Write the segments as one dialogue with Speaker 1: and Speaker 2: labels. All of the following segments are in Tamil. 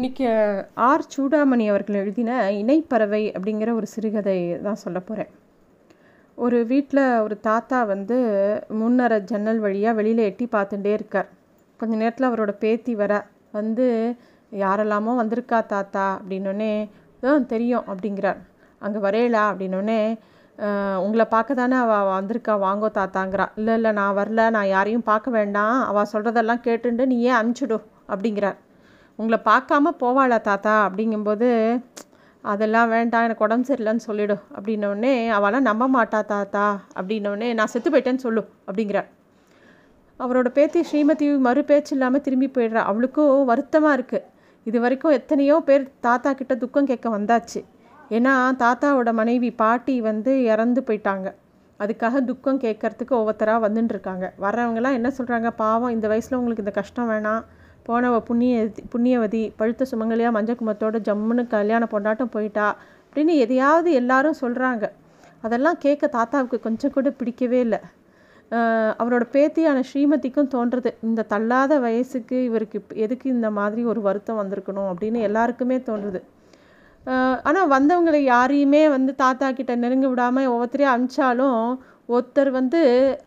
Speaker 1: இன்னைக்கு ஆர் சூடாமணி அவர்கள் எழுதின இணைப்பறவை அப்படிங்கிற ஒரு சிறுகதை தான் சொல்ல போகிறேன் ஒரு வீட்டில் ஒரு தாத்தா வந்து முன்னர ஜன்னல் வழியாக வெளியில் எட்டி பார்த்துட்டே இருக்கார். கொஞ்ச நேரத்தில் அவரோட பேத்தி வர வந்து யாரெல்லாமோ வந்திருக்கா தாத்தா? அப்படின்னோடனே தான் தெரியும் அப்படிங்கிறார். அங்கே வரையலா? அப்படின்னோடனே உங்களை பார்க்க தானே அவள் வந்திருக்கா? வாங்கோ தாத்தாங்கிறா. இல்லை இல்லை நான் வரல. நான் யாரையும் பார்க்க வேண்டாம். அவள் சொல்கிறதெல்லாம் கேட்டுண்டு நீ ஏன் அனுப்பிச்சிடு? அப்படிங்கிறார். உங்களை பார்க்காம போவாளா தாத்தா அப்படிங்கும்போது அதெல்லாம் வேண்டாம் எனக்கு உடம்பு சரியில்லைன்னு சொல்லிவிடும் அப்படின்னோடனே அவளாம் நம்ப மாட்டா தாத்தா அப்படின்னோடனே நான் செத்து போயிட்டேன்னு சொல்லு அப்படிங்கிறார். அவரோட பேத்தி ஸ்ரீமதி மறு பேச்சு இல்லாமல் திரும்பி போயிடுறா. அவளுக்கும் வருத்தமாக இருக்குது இது வரைக்கும் எத்தனையோ பேர் தாத்தா கிட்ட துக்கம் கேட்க வந்தாச்சு. ஏன்னா தாத்தாவோட மனைவி பாட்டி வந்து இறந்து போயிட்டாங்க. அதுக்காக துக்கம் கேட்கறதுக்கு ஒவ்வொருத்தராக வந்துட்டுருக்காங்க வர்றவங்களாம் என்ன சொல்கிறாங்க பாவம் இந்த வயசில் உங்களுக்கு இந்த கஷ்டம் வேணாம். போனவ புண்ணிய புண்ணியவதி பழுத்த சுமங்கலியாக மஞ்சக்குமத்தோட ஜம்முன்னு கல்யாணம் பொண்டாட்டம் போயிட்டா அப்படின்னு எதையாவது எல்லாரும் சொல்கிறாங்க அதெல்லாம் கேட்க தாத்தாவுக்கு கொஞ்சம் கூட பிடிக்கவே இல்லை. அவரோட பேத்தியான ஸ்ரீமதிக்கும் தோன்றது. இந்த தள்ளாத வயசுக்கு இவருக்கு எதுக்கு இந்த மாதிரி ஒரு வருத்தம் வந்திருக்கணும் அப்படின்னு எல்லாருக்குமே தோன்றுது. ஆனால் வந்தவங்களை யாரையுமே வந்து தாத்தா கிட்ட நெருங்க விடாமல் ஒவ்வொருத்தரையும் அனுப்பிச்சாலும் ஒருத்தர் வந்து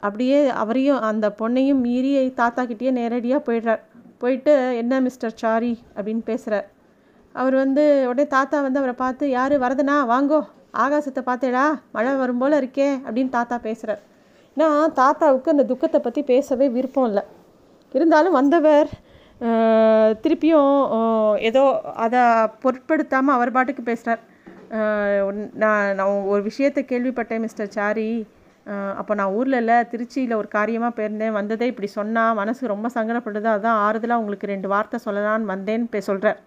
Speaker 1: அப்படியே அவரையும் அந்த பொண்ணையும் மீறி தாத்தா கிட்டேயே நேரடியாக போயிடுறார். போயிட்டு என்ன மிஸ்டர் சாரி? அப்படின்னு பேசுகிறார் அவர் வந்து உடனே தாத்தா வந்து அவரை பார்த்து யார்? வரதுனா? வாங்கோ. ஆகாசத்தை பார்த்தேடா. மழை வரும் போல் இருக்கே. அப்படின்னு தாத்தா பேசுகிறார் ஏன்னா தாத்தாவுக்கு அந்த துக்கத்தை பற்றி பேசவே விருப்பம் இல்லை. இருந்தாலும் வந்தவர் திருப்பியும் ஏதோ அதை பொருட்படுத்தாமல் அவர் பாட்டுக்கு பேசுகிறார் நான் நான் ஒரு விஷயத்தை கேள்விப்பட்டேன் மிஸ்டர் சாரி. அப்போ நான் ஊரில் இல்லை திருச்சியில் ஒரு காரியமாக போயிருந்தேன். வந்ததே இப்படி சொன்னால் மனசு ரொம்ப சங்கடப்படுது. அதுதான் ஆறுதலாக உங்களுக்கு ரெண்டு வார்த்தை சொல்லலான்னு வந்தேன்னு பே சொல்கிறார்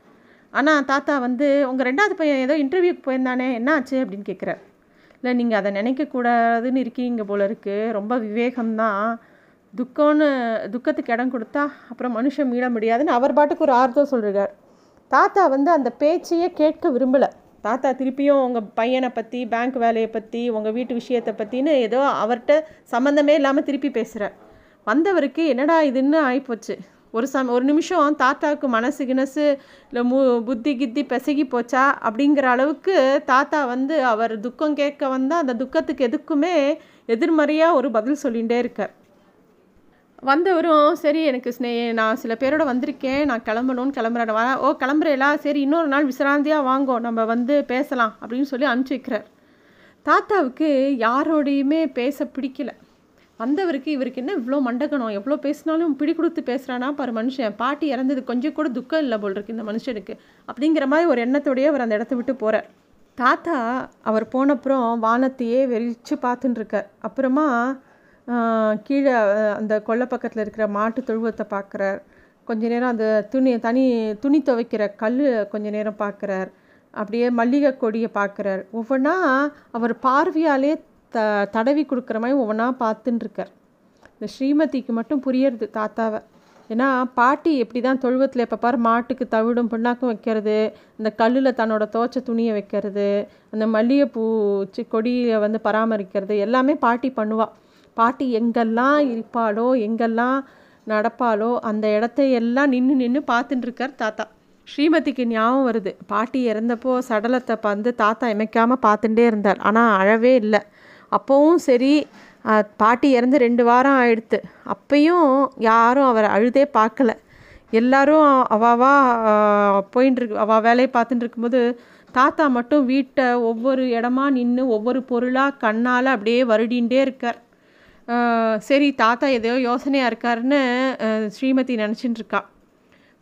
Speaker 1: ஆனால் தாத்தா வந்து உங்கள் ரெண்டாவது பையன் ஏதோ இன்டர்வியூக்கு போயிருந்தானே என்ன ஆச்சு? அப்படின்னு கேட்குறார் இல்லை நீங்கள் அதை நினைக்கக்கூடாதுன்னு இருக்கீங்க போல இருக்குது ரொம்ப விவேகம்தான். துக்கம்னு துக்கத்துக்கு இடம் கொடுத்தா அப்புறம் மனுஷன் மீள முடியாதுன்னு அவர் பாட்டுக்கு ஒரு ஆறுதல் சொல்கிறார் தாத்தா வந்து அந்த பேச்சையே கேட்க விரும்பலை. தாத்தா திருப்பியும் உங்கள் பையனை பற்றி பேங்க் வேலையை பற்றி உங்கள் வீட்டு விஷயத்தை பற்றின்னு ஏதோ அவர்கிட்ட சம்மந்தமே இல்லாமல் திருப்பி பேசுகிற வந்தவருக்கு என்னடா இதுன்னு ஆகிப்போச்சு ஒரு சம் ஒரு நிமிஷம் தாத்தாவுக்கு மனசு கினசு இல்லை மு புத்தி கித்தி பிசகி போச்சா அப்படிங்கிற அளவுக்கு தாத்தா வந்து அவர் துக்கம் கேட்க வந்தால் அந்த துக்கத்துக்கு எதுக்குமே எதிர்மறையாக ஒரு பதில் சொல்லிகிட்டே இருக்கார். வந்தவரும் சரி எனக்கு ஸ்னே நான் சில பேரோட வந்திருக்கேன் நான் கிளம்பணும்னு கிளம்புறேன். வர ஓ கிளம்புறேலா? சரி இன்னொரு நாள் விசிராந்தியாக வாங்கோ நம்ம வந்து பேசலாம் அப்படின்னு சொல்லி அனுப்பிச்சி வைக்கிறார் தாத்தாவுக்கு யாரோடையுமே பேச பிடிக்கல. வந்தவருக்கு இவருக்கு என்ன இவ்வளோ மண்டகணும் எவ்வளோ பேசினாலும் பிடி கொடுத்து பேசுகிறானா பாரு மனுஷன். பாட்டி இறந்தது கொஞ்சம் கூட துக்கம் இல்லை போல் இருக்கு இந்த மனுஷனுக்கு அப்படிங்கிற மாதிரி ஒரு எண்ணத்தோடையே அவர் அந்த இடத்த விட்டு போகிறார் தாத்தா அவர் போனப்புறம் வானத்தையே வெறிச்சு பார்த்துட்டுருக்கார் அப்புறமா கீழே அந்த கொல்லை பக்கத்தில் இருக்கிற மாட்டு தொழுவத்தை பார்க்குறார். கொஞ்ச நேரம் அந்த துணி தனி துணி துவைக்கிற கல் கொஞ்ச நேரம் பார்க்குறார். அப்படியே மல்லிகை கொடியை பார்க்குறார். ஒவ்வொன்றா அவர் பார்வையாலே த தடவி கொடுக்குற மாதிரி ஒவ்வொன்றா பார்த்துட்டுருக்கார் இந்த ஸ்ரீமதிக்கு மட்டும் புரியறது தாத்தாவை. ஏன்னா பாட்டி எப்படி தான் தொழுவத்தில் எப்போ பாரு மாட்டுக்கு தவிடும் புண்ணாக்கும் வைக்கிறது இந்த கல்லில் தன்னோட தோச்ச துணியை வைக்கிறது அந்த மல்லிகைப்பூ கொடியை வந்து பராமரிக்கிறது எல்லாமே பாட்டி பண்ணுவாள் பாட்டி எங்கெல்லாம் இருப்பாளோ எங்கெல்லாம் நடப்பாளோ அந்த இடத்த எல்லாம் நின்று நின்று பார்த்துட்டுருக்கார் தாத்தா. ஸ்ரீமதிக்கு ஞாபகம் வருது. பாட்டி இறந்தப்போ சடலத்தை வந்து தாத்தா இமைக்காமல் பார்த்துட்டே இருந்தார். ஆனால் அழவே இல்லை. அப்போவும் சரி பாட்டி இறந்து ரெண்டு வாரம் ஆயிடுத்து. அப்பையும் யாரும் அவரை அழுதே பார்க்கல. எல்லாரும் அவாவா போயின்னு இருக்கு அவள் வேலையை பார்த்துட்டு இருக்கும்போது தாத்தா மட்டும் வீட்டை ஒவ்வொரு இடமா நின்று ஒவ்வொரு பொருளாக கண்ணால் அப்படியே வருடின்ண்டே இருக்கார். சரி தாத்தா எதையோ யோசனையாக இருக்காருன்னு ஸ்ரீமதி நினச்சிட்டு இருக்கா.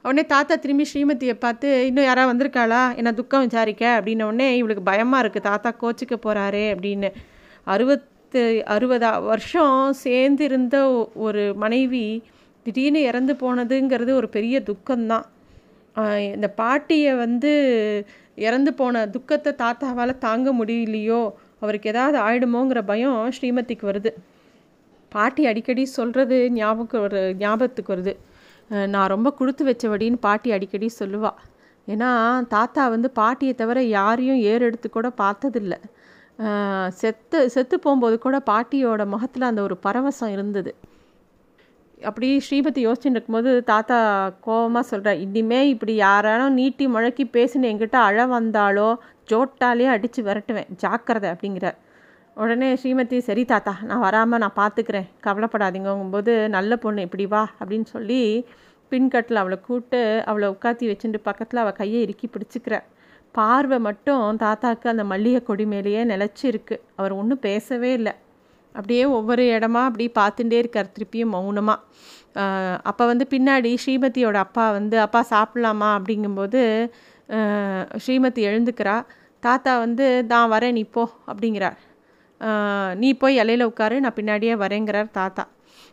Speaker 1: உடனே தாத்தா திரும்பி ஸ்ரீமதியை பார்த்து இன்னும் யாராவது வந்திருக்காளா? என்ன துக்கம் விசாரிக்க? அப்படின்ன உடனே இவளுக்கு பயமாக இருக்குது தாத்தா கோச்சிக்க போகிறாரே அப்படின்னு. அறுபத்து அறுபதா வருஷம் சேர்ந்திருந்த ஒரு மனைவி திடீர்னு இறந்து போனதுங்கிறது ஒரு பெரிய துக்கம்தான். இந்த பாட்டியை வந்து இறந்து போன துக்கத்தை தாத்தாவால் தாங்க முடியலையோ? அவருக்கு ஏதாவது ஆயிடுமோங்கிற பயம் ஸ்ரீமதிக்கு வருது. பாட்டி அடிக்கடி சொல்கிறது ஞாபகம் ஒரு ஞாபகத்துக்கு வருது. நான் ரொம்ப கொடுத்து வச்சவடின்னு பாட்டி அடிக்கடி சொல்லுவாள் ஏன்னா தாத்தா வந்து பாட்டியை தவிர யாரையும் ஏறெடுத்து கூட பார்த்ததில்ல. செத்து செத்து போகும்போது கூட பாட்டியோட முகத்தில் அந்த ஒரு பரவசம் இருந்தது. அப்படி ஸ்ரீபதி யோசிச்சுட்டு இருக்கும்போது தாத்தா கோபமாக சொல்கிறார் இனிமே இப்படி யாராலும் நீட்டி முழக்கி பேசின்னு என்கிட்ட அழ வந்தாலோ ஜோட்டாலே அடித்து விரட்டுவேன். ஜாக்கிரதை அப்படிங்கிறார். உடனே ஸ்ரீமதி சரி தாத்தா நான் வராமல் நான் பார்த்துக்கிறேன் கவலைப்படாதீங்கும்போது நல்ல பொண்ணு இப்படி வா அப்படின்னு சொல்லி பின்கட்டில் அவளை கூப்பிட்டு அவளை உட்காத்தி வச்சுட்டு பக்கத்தில் அவள் கையை இறுக்கி பிடிச்சிக்கிற. பார்வை மட்டும் தாத்தாக்கு அந்த மல்லிகை கொடி மேலேயே நிலச்சி இருக்கு அவர் ஒன்றும் பேசவே இல்லை. அப்படியே ஒவ்வொரு இடமா அப்படி பார்த்துட்டே இருக்கார் திருப்பியும் மௌனமாக அப்போ வந்து பின்னாடி ஸ்ரீமதியோட அப்பா வந்து அப்பா சாப்பிட்லாமா? அப்படிங்கும்போது ஸ்ரீமதி எழுந்துக்கிறா. தாத்தா வந்து தான் வரேன் நீ போ அப்படிங்கிறார். நீ போய் இலையில உட்காரு நான் பின்னாடியே வரேங்கிறார் தாத்தா.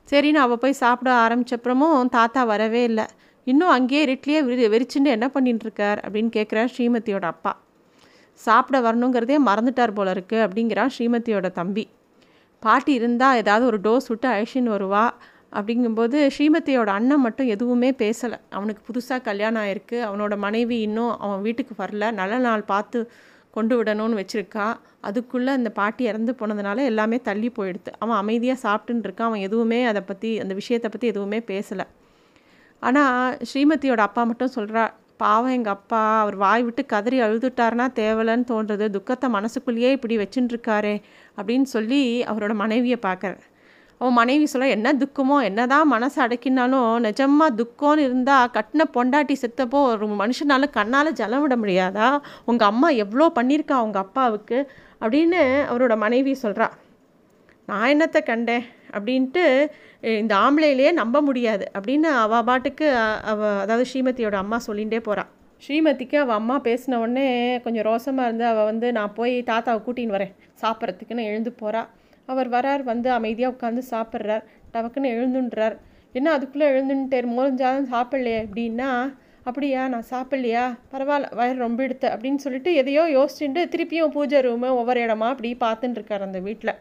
Speaker 1: சரின்னு அவள் போய் சாப்பிட ஆரம்பிச்சப்புறமும் தாத்தா வரவே இல்லை. இன்னும் அங்கேயே இருட்டிலேயே விரி வெறிச்சுட்டு என்ன பண்ணிட்டு இருக்கார் அப்படின்னு கேட்குறார் ஸ்ரீமதியோட அப்பா. சாப்பிட வரணுங்கிறதே மறந்துட்டார் போல இருக்கு அப்படிங்கிறான் ஸ்ரீமதியோட தம்பி. பாட்டி இருந்தால் ஏதாவது ஒரு டோஸ் விட்டு அழிச்சின்னு வருவா அப்படிங்கும்போது ஸ்ரீமதியோட அண்ணன் மட்டும் எதுவுமே பேசலை. அவனுக்கு புதுசாக கல்யாணம் ஆயிருக்கு. அவனோட மனைவி இன்னும் அவன் வீட்டுக்கு வரல. நல்ல நாள் பார்த்து கொண்டு விடணும்னு வச்சுருக்கா. அதுக்குள்ளே அந்த பாட்டி இறந்து போனதுனால எல்லாமே தள்ளி போயிடுது அவன் அமைதியாக சாப்பிட்டுன்னு இருக்கான். அவன் எதுவுமே அதை பற்றி அந்த விஷயத்தை பற்றி எதுவுமே பேசலை. ஆனால் ஸ்ரீமதியோட அப்பா மட்டும் சொல்கிறா பாவம் எங்கள் அப்பா அவர் வாய் விட்டு கதறி அழுதுட்டாருனா தேவலைன்னு தோன்றது. துக்கத்தை மனசுக்குள்ளேயே இப்படி வச்சுட்டுருக்காரே அப்படின்னு சொல்லி அவரோட மனைவியை பார்க்குறேன் அவன் மனைவி சொல்ல என்ன துக்கமோ என்னதான் மனசு அடக்கினாலும் நிஜமாக துக்கம்னு இருந்தால் கட்டின பொண்டாட்டி செத்தப்போ ஒரு மனுஷனால் கண்ணால் ஜலம் விட முடியாதா? உங்கள் அம்மா எவ்வளோ பண்ணியிருக்கா உங்கள் அப்பாவுக்கு? அப்படின்னு அவரோட மனைவி சொல்கிறா நான் என்னத்தை கண்டேன்? அப்படின்ட்டு இந்த ஆம்பளையிலேயே நம்ப முடியாது. அப்படின்னு அவள் பாட்டுக்கு அவ அதாவது ஸ்ரீமதியோட அம்மா சொல்லிகிட்டே போகிறாள் ஸ்ரீமதிக்கு அவள் அம்மா பேசின உடனே கொஞ்சம் ரோசமாக இருந்து அவள் வந்து நான் போய் தாத்தாவை கூட்டின்னு வரேன் சாப்பிட்றதுக்குன்னு எழுந்து போகிறா அவர் வரார் வந்து அமைதியாக உட்காந்து சாப்பிட்றார். டவக்குன்னு எழுந்துன்றார். என்ன அதுக்குள்ளே எழுந்துன்ட்டு மோஞ்சாலும் சாப்பிட்லையே அப்படின்னா அப்படியா நான் சாப்பிட்லையா? பரவாயில்ல வயிறு ரொம்ப எடுத்த அப்படின்னு சொல்லிட்டு எதையோ யோசிச்சுட்டு திருப்பியும் பூஜை ரூமு ஒவ்வொரு இடமா அப்படி பார்த்துட்டு இருக்கார் அந்த வீட்டில்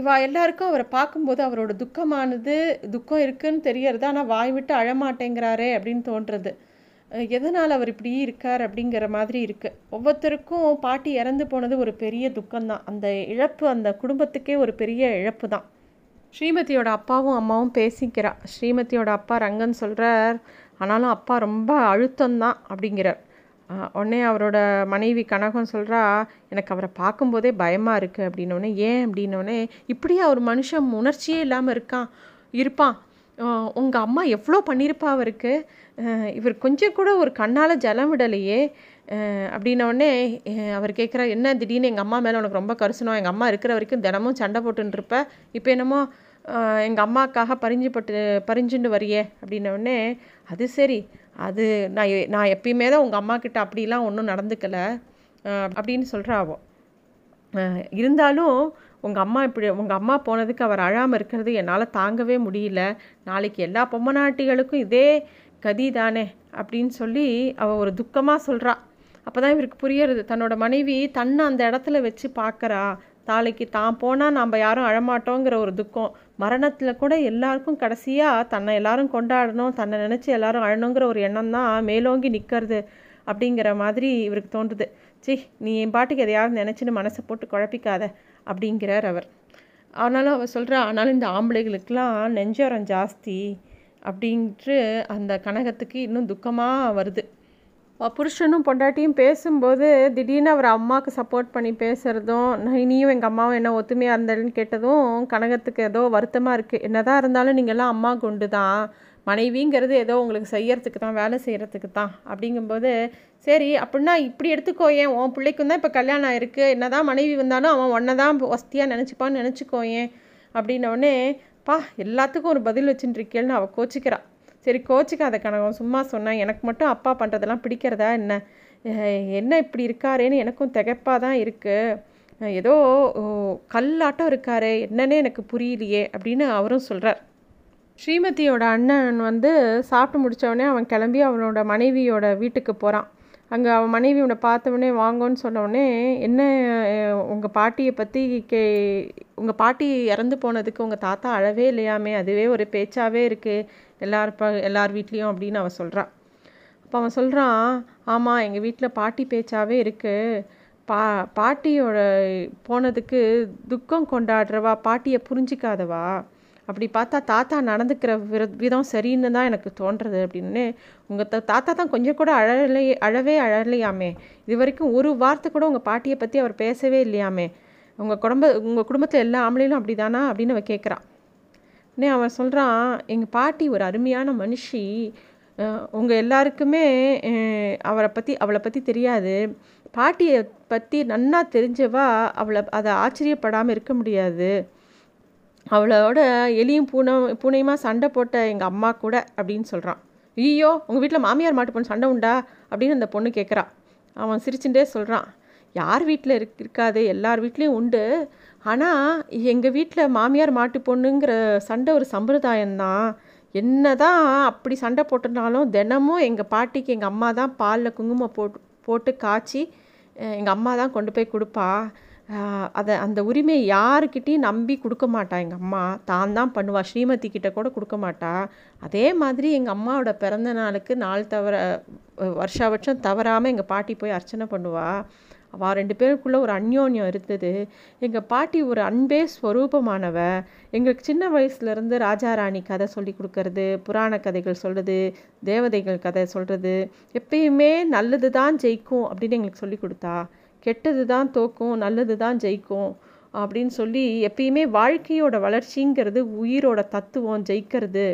Speaker 1: இவா எல்லாருக்கும் அவரை பார்க்கும்போது அவரோட துக்கமானது துக்கம் இருக்குன்னு தெரியறது ஆனால் வாய் விட்டு அழமாட்டேங்கிறாரே அப்படின்னு தோன்றுறது எதனால் அவர் இப்படி இருக்கார் அப்படிங்கிற மாதிரி இருக்குது ஒவ்வொருத்தருக்கும் பாட்டி இறந்து போனது ஒரு பெரிய துக்கம்தான். அந்த இழப்பு அந்த குடும்பத்துக்கே ஒரு பெரிய இழப்பு தான் ஸ்ரீமதியோட அப்பாவும் அம்மாவும் பேசிக்கிறா. ஸ்ரீமதியோட அப்பா ரங்கன் சொல்கிறார் ஆனாலும் அப்பா ரொம்ப அழுத்தம்தான் அப்படிங்கிறார். உடனே அவரோட மனைவி கனகம் சொல்கிறா எனக்கு அவரை பார்க்கும்போதே பயமாக இருக்குது அப்படின்னோடனே ஏன்? அப்படின்னோடனே இப்படியே அவர் மனுஷன் உணர்ச்சியே இல்லாமல் இருக்கான் இருப்பான். உங்கள் அம்மா எவ்வளோ பண்ணியிருப்பா அவருக்கு? இவர் கொஞ்சம் கூட ஒரு கண்ணால் ஜலம் விடலையே. அப்படின்னோடனே அவர் கேட்குறா என்ன திடீர்னு எங்கள் அம்மா மேலே உனக்கு ரொம்ப கருசனம்? எங்கள் அம்மா இருக்கிற வரைக்கும் தினமும் சண்டை போட்டுருப்ப இப்போ என்னமோ எங்கள் அம்மாக்காக பறிஞ்சுப்பட்டு பறிஞ்சுண்டு வரியே. அப்படின்னோடனே அது சரி. அது நான் நான் எப்பயுமே தான் உங்கள் அம்மா கிட்ட அப்படிலாம் ஒன்றும் நடந்துக்கலை. அப்படின்னு சொல்கிறாவோ இருந்தாலும் உங்கள் அம்மா இப்படி உங்கள் அம்மா போனதுக்கு அவர் அழாமல் இருக்கிறது என்னால் தாங்கவே முடியல. நாளைக்கு எல்லா பொம்மநாட்டிகளுக்கும் இதே கதி தானே அப்படின்னு சொல்லி அவள் ஒரு துக்கமாக சொல்கிறா அப்போ தான் இவருக்கு புரியறது. தன்னோட மனைவி தன்னை அந்த இடத்துல வச்சு பார்க்குறா. நாளைக்கு தான் போனால் நம்ம யாரும் அழமாட்டோங்கிற ஒரு துக்கம். மரணத்தில் கூட எல்லாருக்கும் கடைசியாக தன்னை எல்லாரும் கொண்டாடணும் தன்னை நினச்சி எல்லாரும் அழணுங்கிற ஒரு எண்ணம் தான் மேலோங்கி நிற்கிறது அப்படிங்கிற மாதிரி இவருக்கு தோன்றுது. சி நீ என் பாட்டுக்கு எதையாவது நினச்சின்னு மனசை போட்டு குழப்பிக்காத அப்படிங்கிறார் அவர். ஆனாலும் அவர் சொல்கிறா ஆனாலும் இந்த ஆம்பளைகளுக்கெல்லாம் நெஞ்சோரம் ஜாஸ்தி அப்படின்ட்டு அந்த கனகத்துக்கு இன்னும் துக்கமாக வருது. புருஷனும் பொண்டாட்டியும் பேசும்போது திடீர்னு அவர் அம்மாவுக்கு சப்போர்ட் பண்ணி பேசுகிறதும் நீயும் எங்கள் அம்மாவும் என்ன ஒத்துமையாக இருந்தாலும் கேட்டதும் கனகத்துக்கு ஏதோ வருத்தமாக இருக்குது என்னதான் இருந்தாலும் நீங்கள்லாம் அம்மா கொண்டு தான் மனைவிங்கிறது ஏதோ உங்களுக்கு செய்யறதுக்கு தான் வேலை செய்கிறதுக்கு தான். அப்படிங்கும்போது சரி அப்படின்னா இப்படி எடுத்துக்கோ ஏன்? உன் பிள்ளைக்கும் தான் இப்போ கல்யாணம் ஆயிருக்கு. என்ன தான் மனைவி வந்தாலும் அவன் ஒன்றை தான் வசதியாக நினச்சிப்பான்னு நினச்சிக்கோ ஏன்? அப்படின்னோடனே பா எல்லாத்துக்கும் ஒரு பதில் வச்சுட்டுருக்கேன்னு அவள் கோச்சிக்கிறாள் சரி கோச்சிக்காத கனகம் சும்மா சொன்னேன் எனக்கு மட்டும் அப்பா பண்ணுறதெல்லாம் பிடிக்கிறதா என்ன? என்ன இப்படி இருக்காரேன்னு எனக்கும் திகப்பாக தான் இருக்குது ஏதோ கல்லாட்டம் இருக்காரு என்னன்னே எனக்கு புரியலையே அப்படின்னு அவரும் சொல்கிறார் ஸ்ரீமதியோட அண்ணன் வந்து சாப்பிட்டு முடித்தவொடனே அவன் கிளம்பி அவனோட மனைவியோட வீட்டுக்கு போகிறான் அங்கே அவன் மனைவி உன்னை பார்த்தவொடனே வாங்கன்னு சொன்னோடனே என்ன உங்கள் பாட்டியை பற்றி கே உங்கள் பாட்டி இறந்து போனதுக்கு உங்கள் தாத்தா அழவே இல்லையாமே? அதுவே ஒரு பேச்சாகவே இருக்குது எல்லார் ப எல்லார் வீட்லேயும் அப்படின்னு அவன் சொல்கிறான் அப்போ அவன் சொல்கிறான் ஆமாம் எங்கள் வீட்டில் பாட்டி பேச்சாகவே இருக்குது பா பாட்டியோட போனதுக்கு துக்கம் கொண்டாடுறவா பாட்டியை புரிஞ்சிக்காதவா? அப்படி பார்த்தா தாத்தா நடந்துக்கிற விர விதம் சரின்னு தான் எனக்கு தோன்றது அப்படின்னு. உங்கள் த தாத்தா தான் கொஞ்சம் கூட அழலை அழவே அழலையாமே. இது வரைக்கும் ஒரு வார்த்தை கூட உங்கள் பாட்டியை பற்றி அவர் பேசவே இல்லையாமே. உங்கள் குடும்ப உங்கள் குடும்பத்தில் எல்லா ஆம்பளையிலும் அப்படி தானா அப்படின்னு அவன் கேட்குறான் உடனே அவன் சொல்கிறான் எங்கள் பாட்டி ஒரு அருமையான மனுஷி. உங்கள் எல்லாருக்குமே அவரை பற்றி அவளை பற்றி தெரியாது. பாட்டியை பற்றி நன்னா தெரிஞ்சவா அவளை அதை ஆச்சரியப்படாமல் இருக்க முடியாது. அவளோட எலியும் பூனை பூனையுமா சண்டை போட்ட எங்கள் அம்மா கூட அப்படின்னு சொல்கிறான் ஐயோ உங்கள் வீட்டில் மாமியார் மாட்டு பொண்ணு சண்டை உண்டா? அப்படின்னு அந்த பொண்ணு கேட்குறா அவன் சிரிச்சுட்டே சொல்கிறான் யார் வீட்டில் இருக் இருக்காது எல்லார் வீட்லேயும் உண்டு. ஆனால் எங்கள் வீட்டில் மாமியார் மாட்டு பொண்ணுங்கிற சண்டை ஒரு சம்பிரதாயம்தான். என்ன தான் அப்படி சண்டை போட்டனாலும் தினமும் எங்கள் பாட்டிக்கு எங்கள் அம்மா தான் பாலில் குங்குமம் போட்டு போட்டு காய்ச்சி எங்கள் அம்மா தான் கொண்டு போய் கொடுப்பா. அதை அந்த உரிமையை யாருக்கிட்டையும் நம்பி கொடுக்க மாட்டா எங்கள் அம்மா. தான் தான் பண்ணுவா. ஸ்ரீமதி கிட்ட கூட கொடுக்க மாட்டா. அதே மாதிரி எங்கள் அம்மாவோட பிறந்த நாளுக்கு நாள் தவற வருஷா வருஷம் தவறாமல் எங்கள் பாட்டி போய் அர்ச்சனை பண்ணுவா. அவள் ரெண்டு பேருக்குள்ளே ஒரு அந்யோன்யம் இருந்தது. எங்கள் பாட்டி ஒரு அன்பே ஸ்வரூபமானவ. எங்களுக்கு சின்ன வயசுலேருந்து ராஜாராணி கதை சொல்லி கொடுக்கறது புராண கதைகள் சொல்கிறது தேவதைகள் கதை சொல்கிறது எப்பயுமே நல்லது தான் ஜெயிக்கும் அப்படின்னு எங்களுக்கு சொல்லி கொடுத்தா. கெட்டது தான் தோக்கும் நல்லது தான் ஜெயிக்கும் அப்படின்னு சொல்லி எப்பயுமே வாழ்க்கையோட வளர்ச்சிங்கிறது உயிரோட தத்துவம் ஜெயிக்கிறது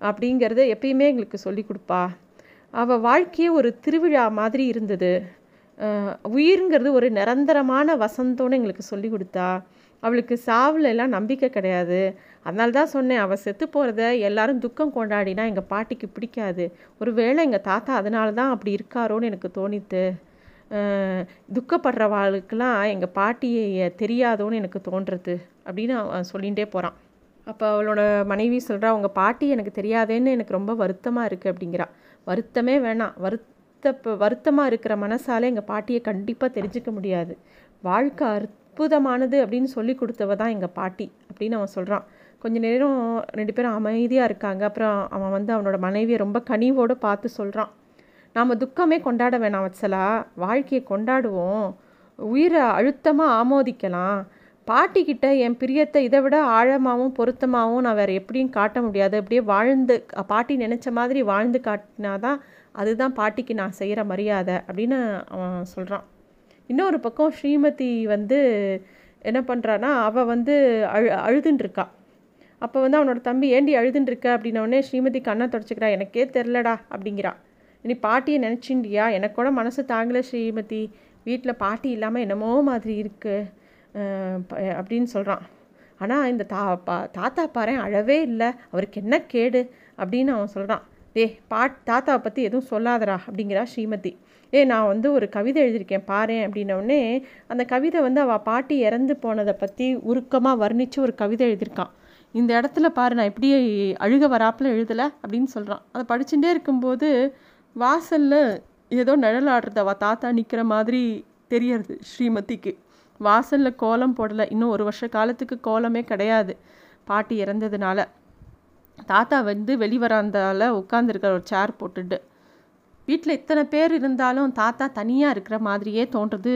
Speaker 1: அப்படிங்கிறத எப்பயுமே எங்களுக்கு சொல்லி கொடுப்பா. அவள் வாழ்க்கையே ஒரு திருவிழா மாதிரி இருந்தது. உயிருங்கிறது ஒரு நிரந்தரமான வசந்தோன்னு எங்களுக்கு சொல்லி கொடுத்தா. அவளுக்கு சாவில் எல்லாம் நம்பிக்கை கிடையாது. அதனால தான் சொன்னேன் அவள் செத்து போகிறத எல்லாரும் துக்கம் கொண்டாடினா எங்கள் பாட்டிக்கு பிடிக்காது. ஒரு வேளை எங்கள் தாத்தா அதனால தான் அப்படி இருக்காரோன்னு எனக்கு தோணித்து துக்கப்படுறவாளுக்கெல்லாம் எங்கள் பாட்டியை தெரியாதோன்னு எனக்கு தோன்றுறது அப்படின்னு அவன் சொல்லிகிட்டே போகிறான் அப்போ அவளோட மனைவி சொல்கிறா உங்கள் பாட்டி எனக்கு தெரியாதேன்னு எனக்கு ரொம்ப வருத்தமாக இருக்குது அப்படிங்கிறா. வருத்தமே வேணாம். வருத்த வருத்தமாக இருக்கிற மனசாலே எங்கள் பாட்டியை கண்டிப்பாக தெரிஞ்சிக்க முடியாது. வாழ்க்கை அற்புதமானது அப்படின்னு சொல்லி கொடுத்தவ தான் எங்கள் பாட்டி அப்படின்னு அவன் சொல்கிறான் கொஞ்ச நேரம் ரெண்டு பேரும் அமைதியாக இருக்காங்க. அப்புறம் அவன் வந்து அவனோட மனைவியை ரொம்ப கனிவோடு பார்த்து சொல்கிறான் நாம் துக்கமே கொண்டாட வேணாம் வச்சலா வாழ்க்கையை கொண்டாடுவோம். உயிரை அழுத்தமாக ஆமோதிக்கலாம். பாட்டிக்கிட்ட என் பிரியத்தை இதை விட ஆழமாகவும் பொருத்தமாகவும் நான் வேறு எப்படியும் காட்ட முடியாது. அப்படியே வாழ்ந்து பாட்டி நினச்ச மாதிரி வாழ்ந்து காட்டினாதான் அதுதான் பாட்டிக்கு நான் செய்கிற மரியாதை அப்படின்னு அவன் சொல்கிறான் இன்னொரு பக்கம் ஸ்ரீமதி வந்து என்ன பண்ணுறான்னா அவள் வந்து அழு அழுதுன்ட்ருக்கா. அப்போ வந்து அவனோட தம்பி ஏண்டி அழுதுன்ட்ருக்க? அப்படின்னோடனே ஸ்ரீமதி கண்ணை தொடச்சிக்கிறா. எனக்கே தெரிலடா அப்படிங்கிறான் இனி பாட்டியை நினச்சிண்டியா எனக்கு கூட மனசு தாங்கலை ஸ்ரீமதி. வீட்டில் பாட்டி இல்லாமல் என்னமோ மாதிரி இருக்குது அப்படின்னு சொல்கிறான் ஆனால் இந்த தா பா தாத்தா பாரு அழவே இல்லை. அவருக்கு என்ன கேடு? அப்படின்னு அவன் சொல்கிறான் ஏ பாட் தாத்தாவை பற்றி எதுவும் சொல்லாதரா அப்படிங்கிறா ஸ்ரீமதி. ஏ நான் வந்து ஒரு கவிதை எழுதியிருக்கேன் பாரு அப்படின்னோடனே அந்த கவிதை வந்து அவள் பாட்டி இறந்து போனதை பற்றி உருக்கமாக வர்ணித்து ஒரு கவிதை எழுதியிருக்கான். இந்த இடத்துல பாரு நான் எப்படி அழுக வராப்பில் எழுதலை அப்படின்னு சொல்கிறான் அதை படிச்சுட்டே இருக்கும்போது வாசலில் ஏதோ நிழல் ஆடுறது தாத்தா நிற்கிற மாதிரி தெரியறது ஸ்ரீமதிக்கு. வாசலில் கோலம் போடலை. இன்னும் ஒரு வருஷ காலத்துக்கு கோலமே கிடையாது. பாட்டி இறந்ததுனால. தாத்தா வந்து வெளிவராந்தால உட்காந்துருக்கிற ஒரு சேர் போட்டுட்டு வீட்டில் இத்தனை பேர் இருந்தாலும் தாத்தா தனியாக இருக்கிற மாதிரியே தோன்றது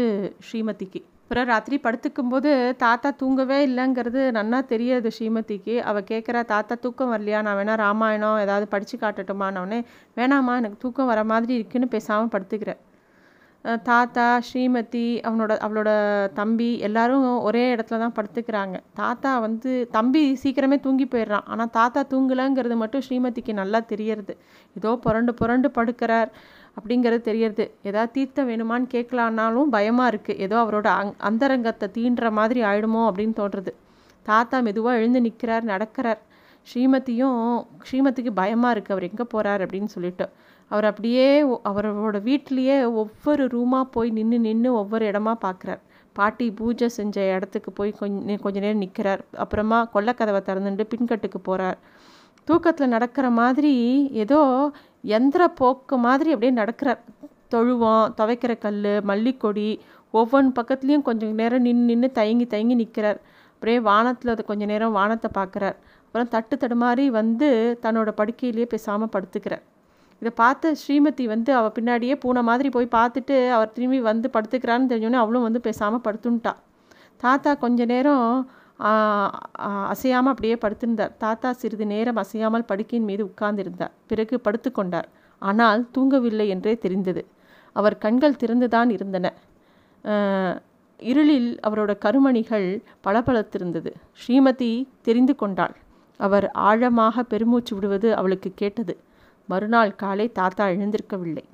Speaker 1: ஸ்ரீமதிக்கு. அப்புறம் ராத்திரி படுத்துக்கும்போது தாத்தா தூங்கவே இல்லைங்கிறது நன்னா தெரியாது ஸ்ரீமதிக்கு. அவள் கேட்குறா தாத்தா தூக்கம் வரலையா? நான் வேணால் ராமாயணம் ஏதாவது படித்து காட்டட்டுமானோடனே வேணாம்மா எனக்கு தூக்கம் வர மாதிரி இருக்குன்னு பேசாமல் படுத்துக்கிறேன் தாத்தா ஸ்ரீமதி அவனோட அவளோட தம்பி எல்லாரும் ஒரே இடத்துல தான் படுத்துக்கிறாங்க. தாத்தா வந்து தம்பி சீக்கிரமே தூங்கி போயிடுறான். ஆனால் தாத்தா தூங்கலைங்கிறது மட்டும் ஸ்ரீமதிக்கு நல்லா தெரியறது. ஏதோ புரண்டு புரண்டு படுக்கிறார். அப்படிங்கிறது தெரியறது. ஏதாவது தீர்த்தம் வேணுமான்னு கேட்கலான்னாலும் பயமாக இருக்குது ஏதோ அவரோட அங் அந்தரங்கத்தை தீண்டுற மாதிரி ஆயிடுமோ அப்படின்னு தோன்றுறது தாத்தா மெதுவாக எழுந்து நிற்கிறார் நடக்கிறார். ஸ்ரீமதியும் ஸ்ரீமதிக்கு பயமாக இருக்குது அவர் எங்கே போகிறார் அப்படின்னு சொல்லிட்டு. அவர் அப்படியே அவரோட வீட்லேயே ஒவ்வொரு ரூமாக போய் நின்று நின்று ஒவ்வொரு இடமா பார்க்குறார் பாட்டி பூஜை செஞ்ச இடத்துக்கு போய் கொஞ்ச கொஞ்ச நேரம் நிற்கிறார் அப்புறமா கொல்லக்கதவை திறந்துட்டு பின்கட்டுக்கு போகிறார் தூக்கத்தில் நடக்கிற மாதிரி ஏதோ எந்திர போக்கு மாதிரி அப்படியே நடக்கிறார் தொழுவம் துவைக்கிற கல் மல்லிக்கொடி ஒவ்வொன்று பக்கத்துலேயும் கொஞ்சம் நேரம் நின்று நின்று தயங்கி தயங்கி நிற்கிறார் அப்படியே வானத்தில் அது கொஞ்சம் நேரம் வானத்தை பார்க்குறார். அப்புறம் தட்டு தடுமாறி வந்து தன்னோட படுக்கையிலேயே பேசாமல் படுத்துக்கிறார். இதை பார்த்த ஸ்ரீமதி வந்து அவள் பின்னாடியே பூனை மாதிரி போய் பார்த்துட்டு அவர் திரும்பி வந்து படுத்துக்கிறான்னு தெரிஞ்சோன்னே அவளும் வந்து பேசாமல் படுத்துன்ட்டா தாத்தா கொஞ்ச நேரம் அசையாமல் அப்படியே படுத்திருந்தார். தாத்தா சிறிது நேரம் அசையாமல் படுக்கையின் மீது உட்கார்ந்திருந்தார். பிறகு படுத்துக்கொண்டார் ஆனால் தூங்கவில்லை என்றே தெரிந்தது. அவர் கண்கள் திறந்துதான் இருந்தன. இருளில் அவரோட கருமணிகள் பளபளத்திருந்தது. ஸ்ரீமதி தெரிந்து கொண்டாள். அவர் ஆழமாக பெருமூச்சு விடுவது அவளுக்கு கேட்டது. மறுநாள் காலை தாத்தா எழுந்திருக்கவில்லை.